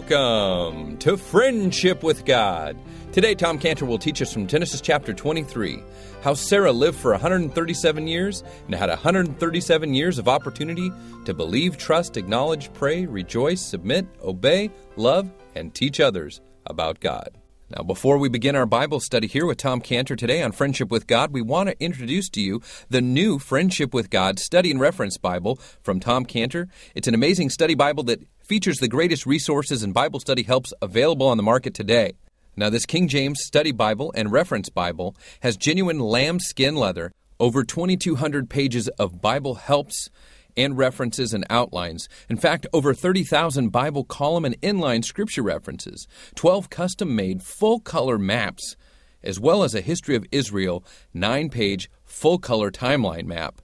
Welcome to Friendship with God. Today, Tom Cantor will teach us from Genesis chapter 23 how Sarah lived for 137 years and had 137 years of opportunity to believe, trust, acknowledge, pray, rejoice, submit, obey, love, and teach others about God. Now, before we begin our Bible study here with Tom Cantor today on Friendship with God, we want to introduce to you the new Friendship with God Study and Reference Bible from Tom Cantor. It's an amazing study Bible that features the greatest resources and Bible study helps available on the market today. Now, this King James Study Bible and Reference Bible has genuine lambskin leather, over 2,200 pages of Bible helps and references and outlines. In fact, over 30,000 Bible column and inline scripture references, 12 custom made full color maps, as well as a History of Israel 9 page full color timeline map,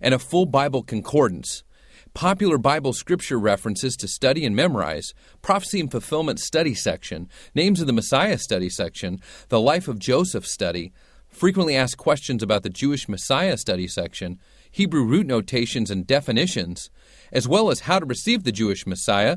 and a full Bible concordance. Popular Bible scripture references to study and memorize, prophecy and fulfillment study section, names of the Messiah study section, the life of Joseph study, frequently asked questions about the Jewish Messiah study section, Hebrew root notations and definitions, as well as how to receive the Jewish Messiah,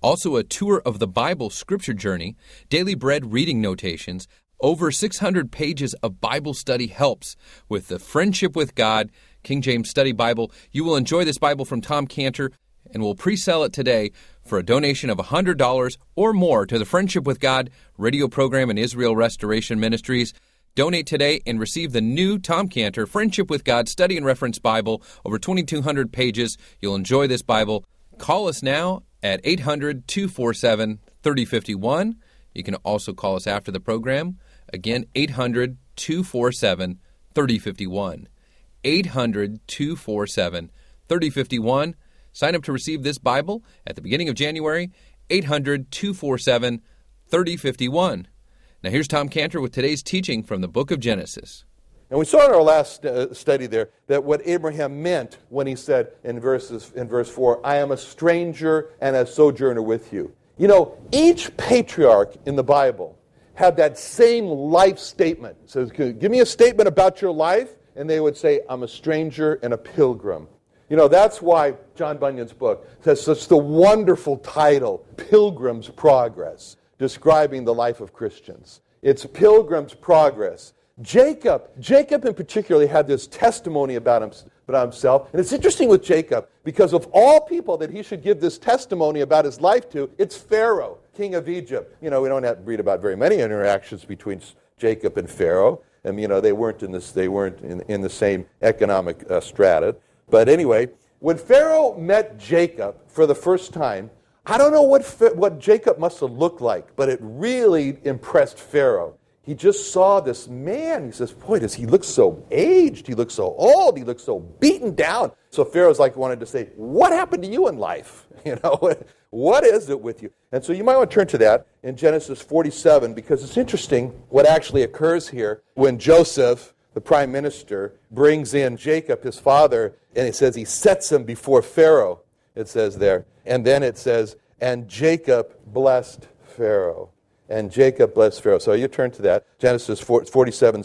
also a tour of the Bible scripture journey, daily bread reading notations, over 600 pages of Bible study helps with the Friendship with God King James Study Bible. You will enjoy this Bible from Tom Cantor and we'll pre-sell it today for a donation of $100 or more to the Friendship with God radio program and Israel Restoration Ministries. Donate today and receive the new Tom Cantor Friendship with God Study and Reference Bible, over 2,200 pages. You'll enjoy this Bible. Call us now at 800 247 3051. You can also call us after the program. Again, 800 247 3051. 800 247 3051. Sign up to receive this Bible at the beginning of January. 800 247 3051. Now, here's Tom Cantor with today's teaching from the book of Genesis. And we saw in our last uh, study there that what Abraham meant when he said in, verses, in verse 4, I am a stranger and a sojourner with you. You know, each patriarch in the Bible had that same life statement. It says, Give me a statement about your life, and they would say, I'm a stranger and a pilgrim. You know, that's why John Bunyan's book has such the wonderful title, Pilgrim's Progress describing the life of Christians. It's Pilgrim's Progress. Jacob, Jacob in particular, had this testimony about, about himself. And it's interesting with Jacob because of all people that he should give this testimony about his life to, it's Pharaoh, king of Egypt. You know, we don't have to read about very many interactions between Jacob and Pharaoh. And, you know, they weren't in, this, they weren't in, in the same economic uh, strata. But anyway, when Pharaoh met Jacob for the first time, I don't know what, what Jacob must have looked like, but it really impressed Pharaoh. He just saw this man. He says, Boy, does he look so aged? He looks so old. He looks so beaten down. So Pharaoh's like wanted to say, What happened to you in life? You know, what is it with you? And so you might want to turn to that in Genesis 47 because it's interesting what actually occurs here when Joseph, the prime minister, brings in Jacob, his father, and he says he sets him before Pharaoh, it says there. And then it says, and Jacob blessed Pharaoh. And Jacob blessed Pharaoh. So you turn to that. Genesis 47,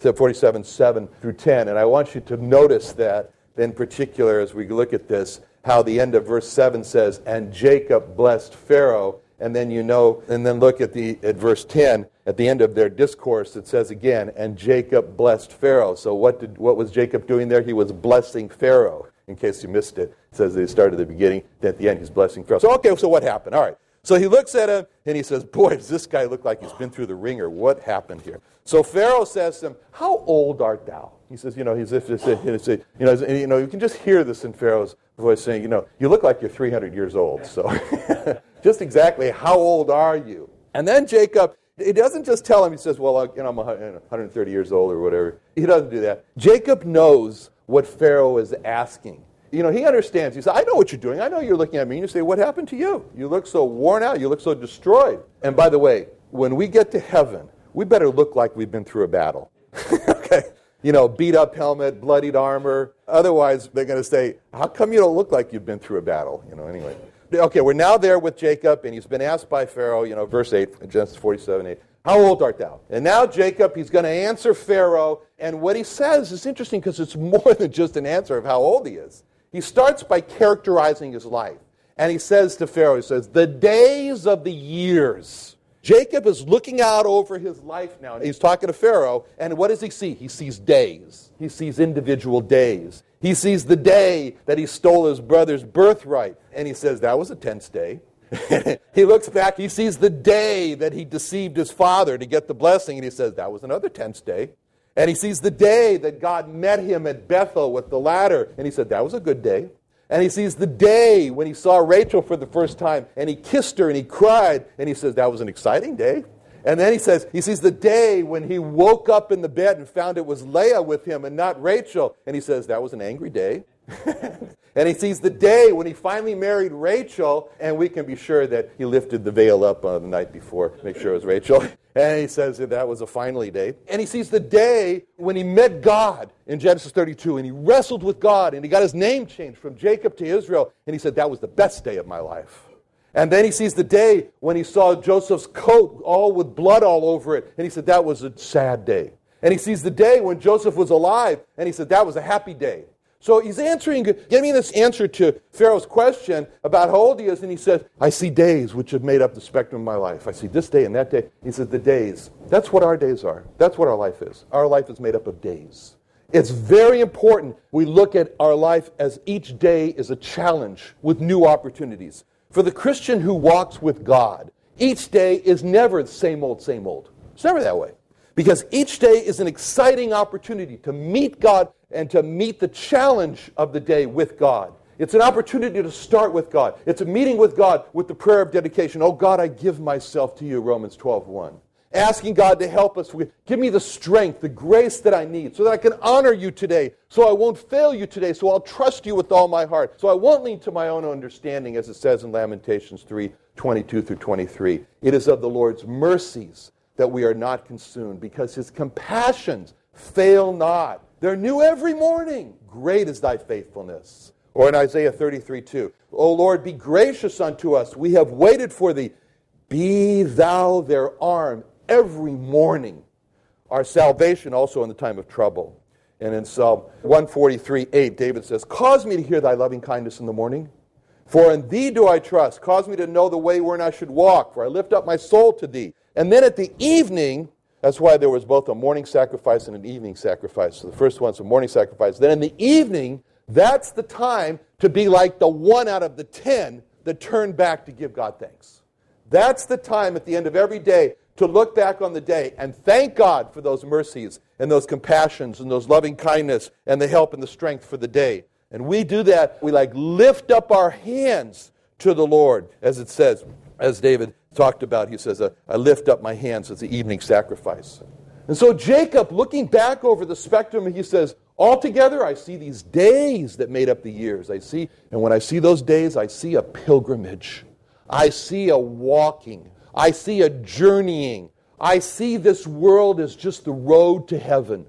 47 7 through 10. And I want you to notice that in particular as we look at this, how the end of verse 7 says, and Jacob blessed Pharaoh. And then you know, and then look at the at verse 10, at the end of their discourse, it says again, and Jacob blessed Pharaoh. So what did what was Jacob doing there? He was blessing Pharaoh in case you missed it. It says they started at the beginning, then at the end he's blessing Pharaoh. So, okay, so what happened? All right. So he looks at him and he says, Boy, does this guy look like he's been through the wringer. What happened here? So Pharaoh says to him, How old art thou? He says, You know, he's if, you, know, you know, you can just hear this in Pharaoh's voice saying, You know, you look like you're 300 years old. So just exactly how old are you? And then Jacob, he doesn't just tell him, he says, Well, you know, I'm 130 years old or whatever. He doesn't do that. Jacob knows what Pharaoh is asking. You know, he understands. He says, I know what you're doing. I know you're looking at me. And you say, What happened to you? You look so worn out. You look so destroyed. And by the way, when we get to heaven, we better look like we've been through a battle. okay? You know, beat up helmet, bloodied armor. Otherwise, they're going to say, How come you don't look like you've been through a battle? You know, anyway. Okay, we're now there with Jacob, and he's been asked by Pharaoh, you know, verse 8, Genesis 47 8. How old art thou? And now Jacob, he's going to answer Pharaoh. And what he says is interesting because it's more than just an answer of how old he is. He starts by characterizing his life. And he says to Pharaoh, he says, The days of the years. Jacob is looking out over his life now. He's talking to Pharaoh, and what does he see? He sees days. He sees individual days. He sees the day that he stole his brother's birthright, and he says, That was a tense day. he looks back, he sees the day that he deceived his father to get the blessing, and he says, That was another tense day. And he sees the day that God met him at Bethel with the ladder, and he said, That was a good day. And he sees the day when he saw Rachel for the first time, and he kissed her and he cried, and he says, That was an exciting day. And then he says, he sees the day when he woke up in the bed and found it was Leah with him and not Rachel. And he says, That was an angry day. and he sees the day when he finally married Rachel, and we can be sure that he lifted the veil up uh, the night before, make sure it was Rachel. And he says that, that was a finally day. And he sees the day when he met God in Genesis 32, and he wrestled with God, and he got his name changed from Jacob to Israel, and he said, That was the best day of my life. And then he sees the day when he saw Joseph's coat all with blood all over it, and he said, That was a sad day. And he sees the day when Joseph was alive, and he said, That was a happy day. So he's answering, giving this answer to Pharaoh's question about how old he is, and he says, I see days which have made up the spectrum of my life. I see this day and that day. He says, The days. That's what our days are. That's what our life is. Our life is made up of days. It's very important we look at our life as each day is a challenge with new opportunities. For the Christian who walks with God, each day is never the same old, same old. It's never that way. Because each day is an exciting opportunity to meet God and to meet the challenge of the day with God. It's an opportunity to start with God. It's a meeting with God with the prayer of dedication. Oh God, I give myself to you, Romans 12, 1. Asking God to help us give me the strength, the grace that I need, so that I can honor you today, so I won't fail you today, so I'll trust you with all my heart, so I won't lean to my own understanding, as it says in Lamentations 3, 22 through 23. It is of the Lord's mercies that we are not consumed, because his compassions fail not. They're new every morning. Great is thy faithfulness. Or in Isaiah 33 2, O Lord, be gracious unto us. We have waited for thee. Be thou their arm every morning. Our salvation also in the time of trouble. And in Psalm 143 8, David says, Cause me to hear thy loving kindness in the morning. For in thee do I trust. Cause me to know the way wherein I should walk, for I lift up my soul to thee. And then at the evening, that's why there was both a morning sacrifice and an evening sacrifice. So the first one's a morning sacrifice. Then in the evening, that's the time to be like the one out of the ten that turned back to give God thanks. That's the time at the end of every day to look back on the day and thank God for those mercies and those compassions and those loving kindness and the help and the strength for the day. And we do that. We like lift up our hands to the Lord, as it says, as David talked about. He says, uh, I lift up my hands as the evening sacrifice. And so Jacob, looking back over the spectrum, he says, Altogether, I see these days that made up the years. I see, and when I see those days, I see a pilgrimage. I see a walking. I see a journeying. I see this world as just the road to heaven.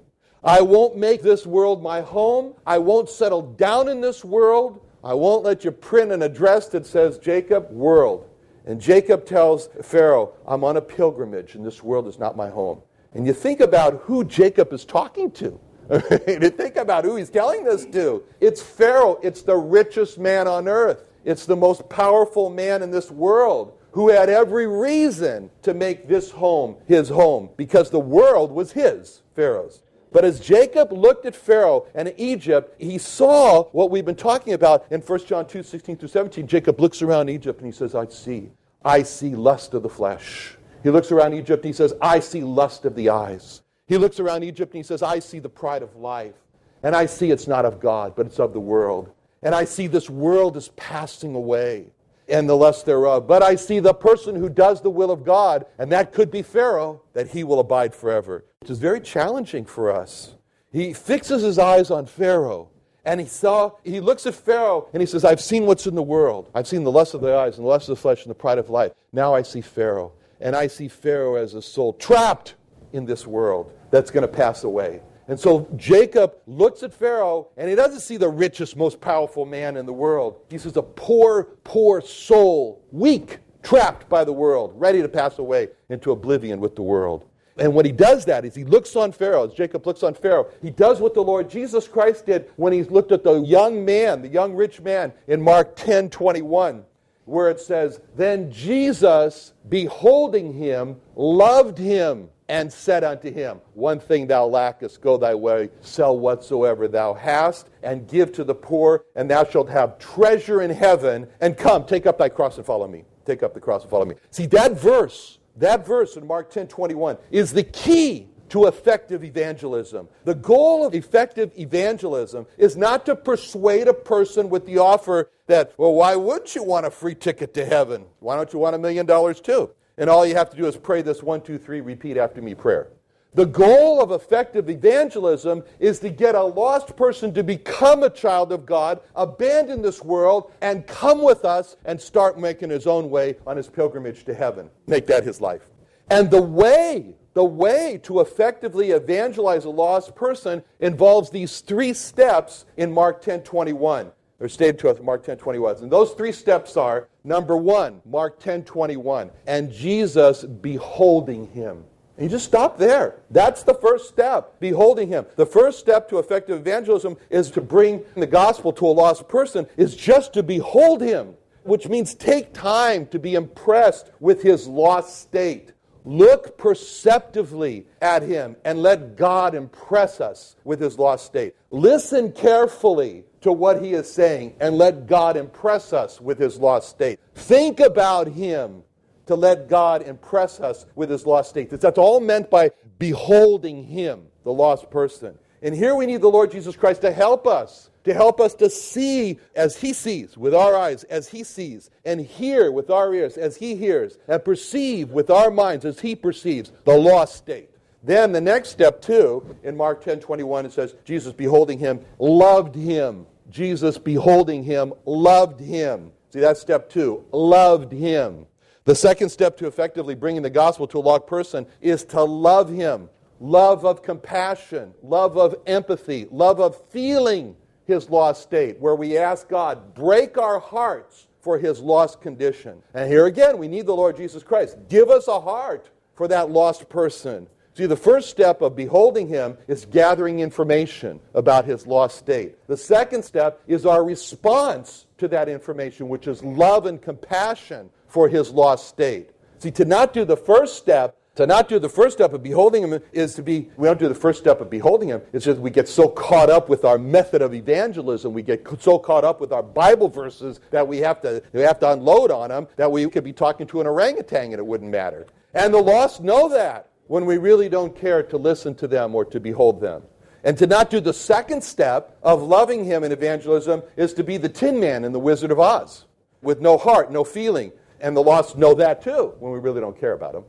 I won't make this world my home. I won't settle down in this world. I won't let you print an address that says Jacob World. And Jacob tells Pharaoh, I'm on a pilgrimage and this world is not my home. And you think about who Jacob is talking to. you think about who he's telling this to. It's Pharaoh. It's the richest man on earth. It's the most powerful man in this world who had every reason to make this home his home because the world was his, Pharaoh's. But as Jacob looked at Pharaoh and Egypt, he saw what we've been talking about in 1 John 2 16 through 17. Jacob looks around Egypt and he says, I see. I see lust of the flesh. He looks around Egypt and he says, I see lust of the eyes. He looks around Egypt and he says, I see the pride of life. And I see it's not of God, but it's of the world. And I see this world is passing away and the lust thereof. But I see the person who does the will of God, and that could be Pharaoh, that he will abide forever. Which is very challenging for us. He fixes his eyes on Pharaoh. And he saw, he looks at Pharaoh and he says, I've seen what's in the world. I've seen the lust of the eyes and the lust of the flesh and the pride of life. Now I see Pharaoh. And I see Pharaoh as a soul trapped in this world that's going to pass away. And so Jacob looks at Pharaoh and he doesn't see the richest, most powerful man in the world. He sees a poor, poor soul, weak, trapped by the world, ready to pass away into oblivion with the world. And when he does that, is he looks on Pharaoh, as Jacob looks on Pharaoh, he does what the Lord Jesus Christ did when he looked at the young man, the young rich man in Mark 10 21. where it says, Then Jesus, beholding him, loved him and said unto him, One thing thou lackest, go thy way, sell whatsoever thou hast, and give to the poor, and thou shalt have treasure in heaven. And come, take up thy cross and follow me. Take up the cross and follow me. See, that verse, that verse in Mark 10 21 is the key to effective evangelism. The goal of effective evangelism is not to persuade a person with the offer that, well, why wouldn't you want a free ticket to heaven? Why don't you want a million dollars too? And all you have to do is pray this one, two, three, repeat after me prayer. The goal of effective evangelism is to get a lost person to become a child of God, abandon this world, and come with us and start making his own way on his pilgrimage to heaven. Make that his life. And the way, the way to effectively evangelize a lost person involves these three steps in Mark 10 21. Or stated to us Mark 10 21. And those three steps are number one, Mark 10 21, and Jesus beholding him. And you just stop there. That's the first step, beholding him. The first step to effective evangelism is to bring the gospel to a lost person, is just to behold him, which means take time to be impressed with his lost state. Look perceptively at him and let God impress us with his lost state. Listen carefully to what he is saying and let God impress us with his lost state. Think about him to let God impress us with his lost state. That's all meant by beholding him, the lost person. And here we need the Lord Jesus Christ to help us, to help us to see as He sees with our eyes, as He sees, and hear with our ears as He hears, and perceive with our minds as He perceives the lost state. Then the next step, too, in Mark 10 21, it says, Jesus beholding Him loved Him. Jesus beholding Him loved Him. See, that's step two. Loved Him. The second step to effectively bringing the gospel to a lost person is to love Him love of compassion, love of empathy, love of feeling his lost state, where we ask God, break our hearts for his lost condition. And here again, we need the Lord Jesus Christ. Give us a heart for that lost person. See, the first step of beholding him is gathering information about his lost state. The second step is our response to that information, which is love and compassion for his lost state. See, to not do the first step to not do the first step of beholding him is to be, we don't do the first step of beholding him. It's just we get so caught up with our method of evangelism, we get so caught up with our Bible verses that we have to, we have to unload on them that we could be talking to an orangutan and it wouldn't matter. And the lost know that when we really don't care to listen to them or to behold them. And to not do the second step of loving him in evangelism is to be the Tin Man in The Wizard of Oz, with no heart, no feeling. And the lost know that too when we really don't care about them.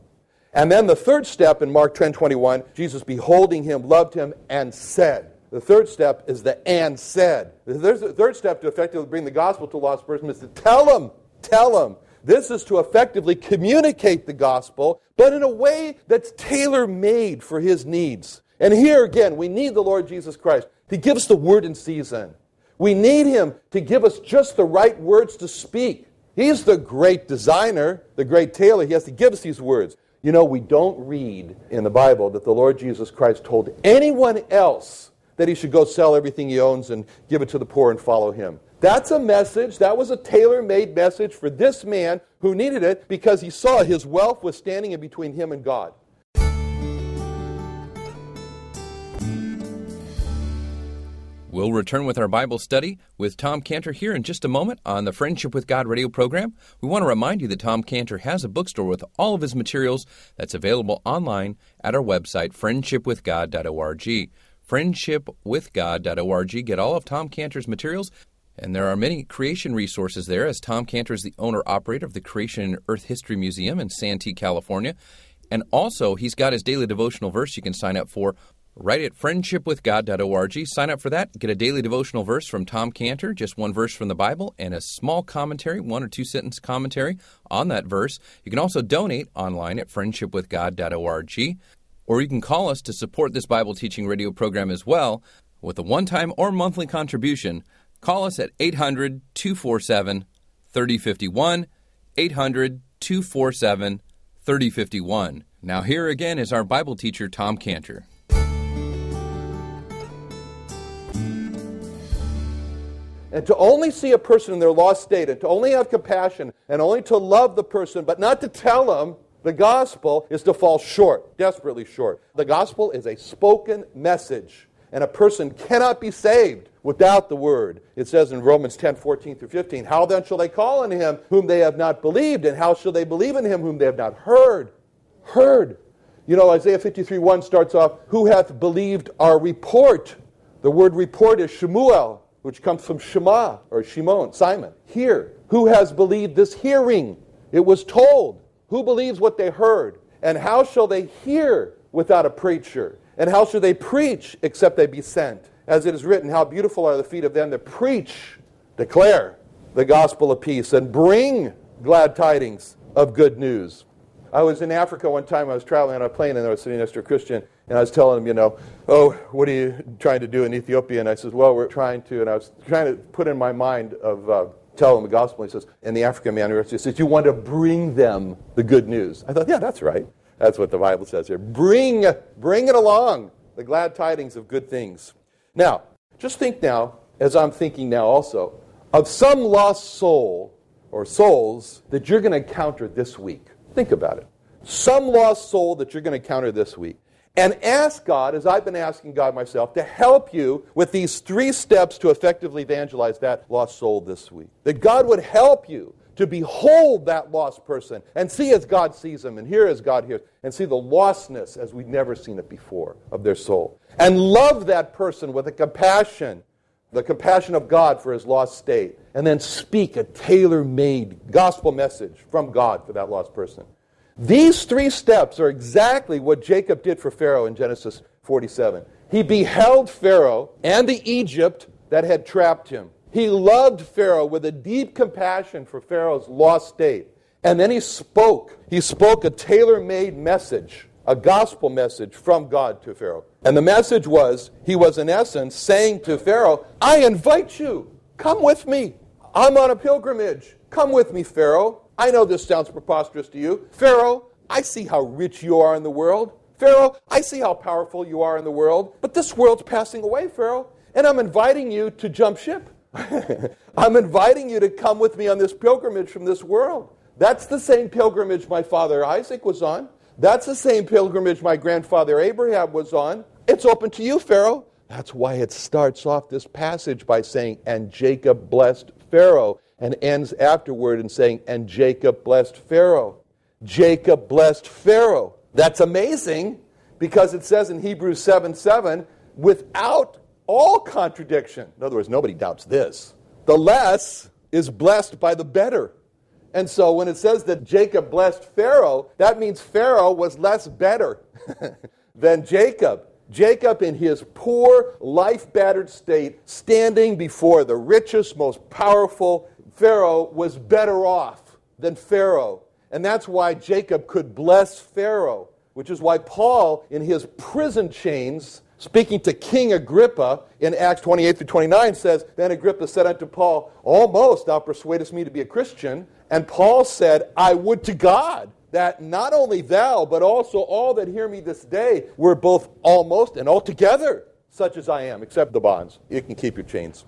And then the third step in Mark 10 21, Jesus beholding him, loved him, and said. The third step is the and said. The third step to effectively bring the gospel to a lost person is to tell them, tell them. This is to effectively communicate the gospel, but in a way that's tailor made for his needs. And here again, we need the Lord Jesus Christ to give us the word in season. We need him to give us just the right words to speak. He's the great designer, the great tailor. He has to give us these words. You know, we don't read in the Bible that the Lord Jesus Christ told anyone else that he should go sell everything he owns and give it to the poor and follow him. That's a message. That was a tailor made message for this man who needed it because he saw his wealth was standing in between him and God. We'll return with our Bible study with Tom Cantor here in just a moment on the Friendship with God radio program. We want to remind you that Tom Cantor has a bookstore with all of his materials that's available online at our website, friendshipwithgod.org. Friendshipwithgod.org. Get all of Tom Cantor's materials. And there are many creation resources there, as Tom Cantor is the owner operator of the Creation and Earth History Museum in Santee, California. And also, he's got his daily devotional verse you can sign up for right at friendshipwithgod.org. Sign up for that. Get a daily devotional verse from Tom Cantor, just one verse from the Bible, and a small commentary, one or two sentence commentary on that verse. You can also donate online at friendshipwithgod.org, or you can call us to support this Bible teaching radio program as well with a one time or monthly contribution. Call us at 800 247 3051. 800 247 3051. Now, here again is our Bible teacher, Tom Cantor. And to only see a person in their lost state and to only have compassion and only to love the person, but not to tell them the gospel is to fall short, desperately short. The gospel is a spoken message, and a person cannot be saved without the word. It says in Romans 10 14 through 15, How then shall they call on him whom they have not believed? And how shall they believe in him whom they have not heard? Heard. You know, Isaiah 53 1 starts off, Who hath believed our report? The word report is Shemuel, which comes from Shema or Shimon, Simon. Here, who has believed this hearing? It was told. Who believes what they heard? And how shall they hear without a preacher? And how shall they preach except they be sent? As it is written, How beautiful are the feet of them that preach, declare the gospel of peace, and bring glad tidings of good news. I was in Africa one time. I was traveling on a plane, and I was sitting next to a Christian, and I was telling him, you know, oh, what are you trying to do in Ethiopia? And I said, well, we're trying to, and I was trying to put in my mind of uh, tell him the gospel. And He says, and the African man he says, you want to bring them the good news. I thought, yeah, that's right. That's what the Bible says here. Bring, bring it along, the glad tidings of good things. Now, just think now, as I'm thinking now also, of some lost soul or souls that you're going to encounter this week. Think about it. Some lost soul that you're going to encounter this week. And ask God, as I've been asking God myself, to help you with these three steps to effectively evangelize that lost soul this week. That God would help you to behold that lost person and see as God sees them and hear as God hears and see the lostness as we've never seen it before of their soul. And love that person with a compassion, the compassion of God for his lost state. And then speak a tailor made gospel message from God for that lost person. These three steps are exactly what Jacob did for Pharaoh in Genesis 47. He beheld Pharaoh and the Egypt that had trapped him. He loved Pharaoh with a deep compassion for Pharaoh's lost state. And then he spoke. He spoke a tailor made message, a gospel message from God to Pharaoh. And the message was he was, in essence, saying to Pharaoh, I invite you. Come with me. I'm on a pilgrimage. Come with me, Pharaoh. I know this sounds preposterous to you. Pharaoh, I see how rich you are in the world. Pharaoh, I see how powerful you are in the world. But this world's passing away, Pharaoh. And I'm inviting you to jump ship. I'm inviting you to come with me on this pilgrimage from this world. That's the same pilgrimage my father Isaac was on. That's the same pilgrimage my grandfather Abraham was on. It's open to you, Pharaoh. That's why it starts off this passage by saying, And Jacob blessed Pharaoh and ends afterward in saying, And Jacob blessed Pharaoh. Jacob blessed Pharaoh. That's amazing because it says in Hebrews 7 7, without all contradiction. In other words, nobody doubts this. The less is blessed by the better. And so when it says that Jacob blessed Pharaoh, that means Pharaoh was less better than Jacob. Jacob, in his poor, life battered state, standing before the richest, most powerful, Pharaoh was better off than Pharaoh. And that's why Jacob could bless Pharaoh, which is why Paul, in his prison chains, speaking to King Agrippa in Acts 28 through 29, says, Then Agrippa said unto Paul, Almost thou persuadest me to be a Christian. And Paul said, I would to God that not only thou, but also all that hear me this day were both almost and altogether such as I am, except the bonds. You can keep your chains.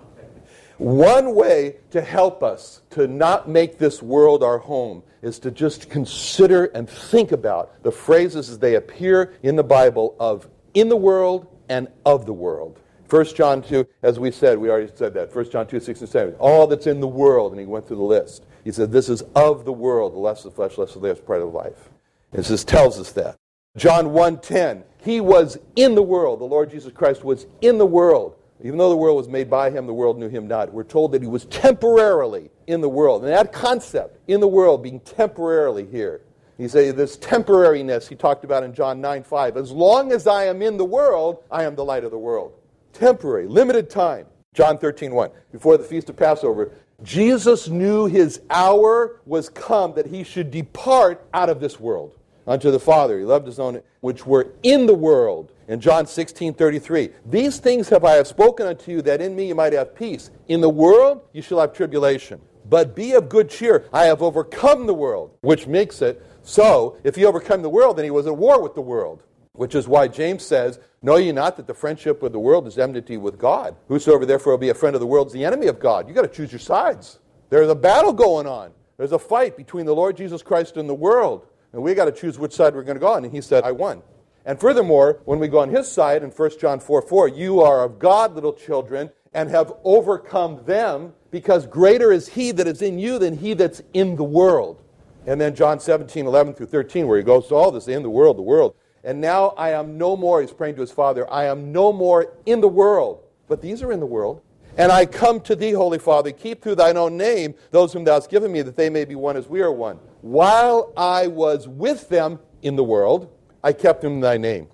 One way to help us to not make this world our home is to just consider and think about the phrases as they appear in the Bible of in the world and of the world. 1 John 2, as we said, we already said that. 1 John 2, 6 and 7. All that's in the world, and he went through the list. He said, This is of the world, the less of the flesh, less of the flesh, part of life. And this tells us that. John 1.10, he was in the world. The Lord Jesus Christ was in the world. Even though the world was made by him, the world knew him not. We're told that he was temporarily in the world. And that concept, in the world, being temporarily here, he said this temporariness he talked about in John 9 5. As long as I am in the world, I am the light of the world. Temporary, limited time. John 13 1. Before the feast of Passover, Jesus knew his hour was come that he should depart out of this world unto the Father. He loved his own, which were in the world. In John 16, 33, these things have I have spoken unto you, that in me you might have peace. In the world you shall have tribulation. But be of good cheer. I have overcome the world, which makes it so if he overcome the world, then he was at war with the world. Which is why James says, Know ye not that the friendship with the world is enmity with God? Whosoever therefore will be a friend of the world is the enemy of God. You've got to choose your sides. There's a battle going on. There's a fight between the Lord Jesus Christ and the world. And we got to choose which side we're going to go on. And he said, I won. And furthermore, when we go on his side in 1 John 4 4, you are of God, little children, and have overcome them, because greater is he that is in you than he that's in the world. And then John 17, 11 through 13, where he goes to all this in the world, the world. And now I am no more, he's praying to his Father, I am no more in the world, but these are in the world. And I come to thee, Holy Father, keep through thine own name those whom thou hast given me, that they may be one as we are one. While I was with them in the world, I kept them in thy name.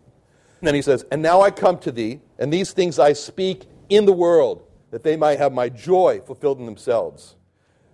And then he says, And now I come to thee, and these things I speak in the world, that they might have my joy fulfilled in themselves.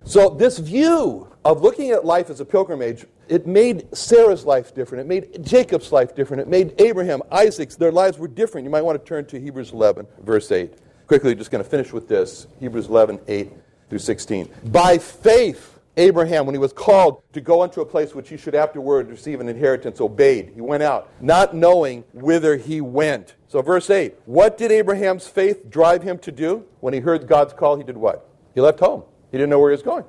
So, this view of looking at life as a pilgrimage, it made Sarah's life different. It made Jacob's life different. It made Abraham, Isaac's, their lives were different. You might want to turn to Hebrews 11, verse 8. Quickly, just going to finish with this Hebrews 11, 8 through 16. By faith, Abraham, when he was called to go unto a place which he should afterward receive an inheritance, obeyed. He went out, not knowing whither he went. So, verse 8 What did Abraham's faith drive him to do? When he heard God's call, he did what? He left home. He didn't know where he was going.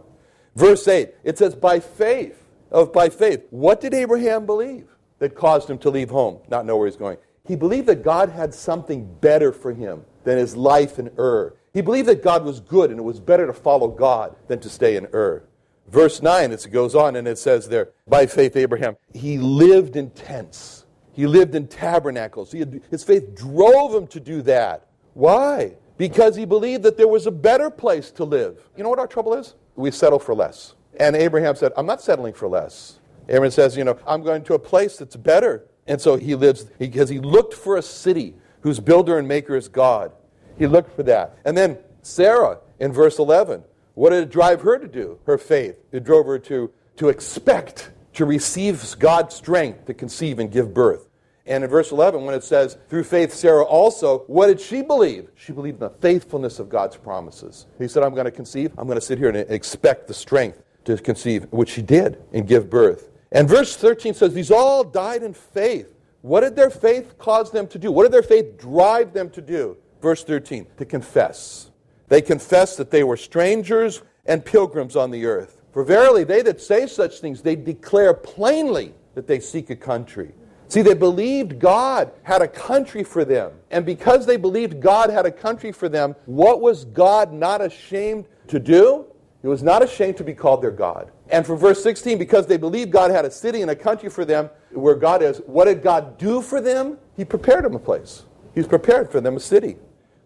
Verse 8, it says, by faith, of by faith. What did Abraham believe that caused him to leave home, not know where he's going? He believed that God had something better for him than his life in Ur. He believed that God was good and it was better to follow God than to stay in Ur. Verse 9, it goes on and it says there, by faith, Abraham, he lived in tents. He lived in tabernacles. Had, his faith drove him to do that. Why? because he believed that there was a better place to live. You know what our trouble is? We settle for less. And Abraham said, I'm not settling for less. Abraham says, You know, I'm going to a place that's better. And so he lives, because he looked for a city whose builder and maker is God. He looked for that. And then Sarah in verse 11, what did it drive her to do? Her faith. It drove her to, to expect, to receive God's strength to conceive and give birth. And in verse 11, when it says, through faith, Sarah also, what did she believe? She believed in the faithfulness of God's promises. He said, I'm going to conceive. I'm going to sit here and expect the strength to conceive, which she did and give birth. And verse 13 says, These all died in faith. What did their faith cause them to do? What did their faith drive them to do? Verse 13, to confess. They confessed that they were strangers and pilgrims on the earth. For verily, they that say such things, they declare plainly that they seek a country. See, they believed God had a country for them. And because they believed God had a country for them, what was God not ashamed to do? He was not ashamed to be called their God. And from verse 16, because they believed God had a city and a country for them where God is, what did God do for them? He prepared them a place. He's prepared for them a city.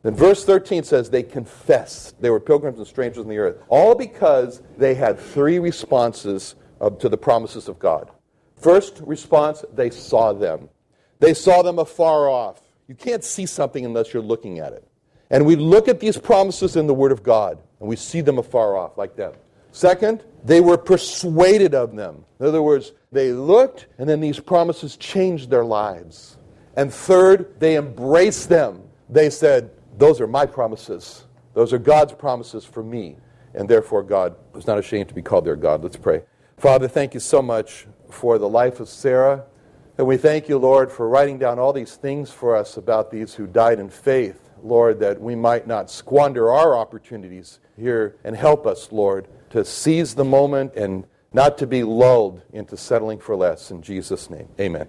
Then verse 13 says they confessed. They were pilgrims and strangers on the earth. All because they had three responses to the promises of God. First response, they saw them. They saw them afar off. You can't see something unless you're looking at it. And we look at these promises in the Word of God, and we see them afar off, like them. Second, they were persuaded of them. In other words, they looked, and then these promises changed their lives. And third, they embraced them. They said, Those are my promises. Those are God's promises for me. And therefore, God was not ashamed to be called their God. Let's pray. Father, thank you so much for the life of Sarah. And we thank you, Lord, for writing down all these things for us about these who died in faith, Lord, that we might not squander our opportunities here. And help us, Lord, to seize the moment and not to be lulled into settling for less. In Jesus' name, amen.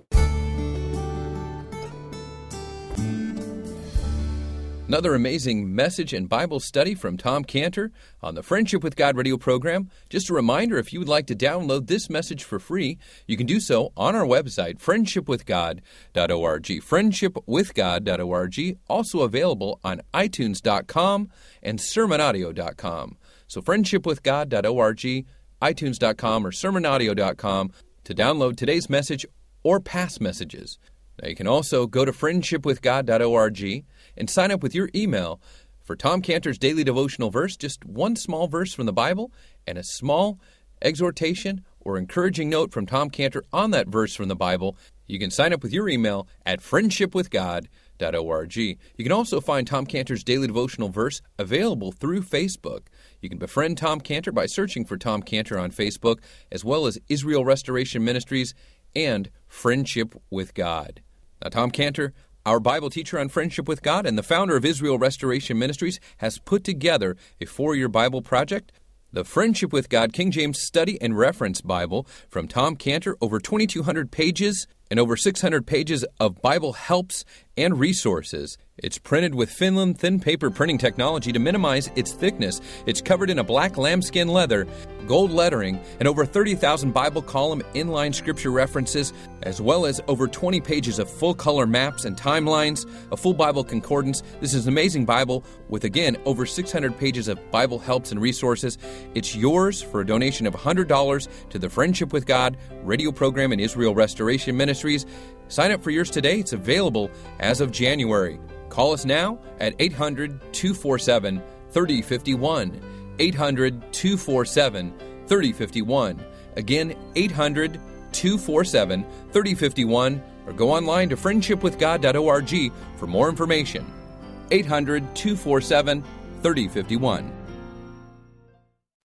Another amazing message and Bible study from Tom Cantor on the Friendship with God radio program. Just a reminder if you would like to download this message for free, you can do so on our website, friendshipwithgod.org. Friendshipwithgod.org, also available on iTunes.com and sermonaudio.com. So, friendshipwithgod.org, iTunes.com, or sermonaudio.com to download today's message or past messages. Now, you can also go to friendshipwithgod.org and sign up with your email for Tom Cantor's daily devotional verse, just one small verse from the Bible and a small exhortation or encouraging note from Tom Cantor on that verse from the Bible. You can sign up with your email at friendshipwithgod.org. You can also find Tom Cantor's daily devotional verse available through Facebook. You can befriend Tom Cantor by searching for Tom Cantor on Facebook, as well as Israel Restoration Ministries and Friendship with God. Now, Tom Cantor, our Bible teacher on friendship with God and the founder of Israel Restoration Ministries, has put together a four year Bible project. The Friendship with God King James Study and Reference Bible from Tom Cantor, over 2,200 pages and over 600 pages of Bible helps and resources. It's printed with Finland thin paper printing technology to minimize its thickness. It's covered in a black lambskin leather, gold lettering, and over 30,000 Bible column inline scripture references, as well as over 20 pages of full color maps and timelines, a full Bible concordance. This is an amazing Bible with, again, over 600 pages of Bible helps and resources. It's yours for a donation of $100 to the Friendship with God radio program and Israel Restoration Ministries. Sign up for yours today. It's available as of January. Call us now at 800 247 3051. 800 247 3051. Again, 800 247 3051 or go online to friendshipwithgod.org for more information. 800 247 3051.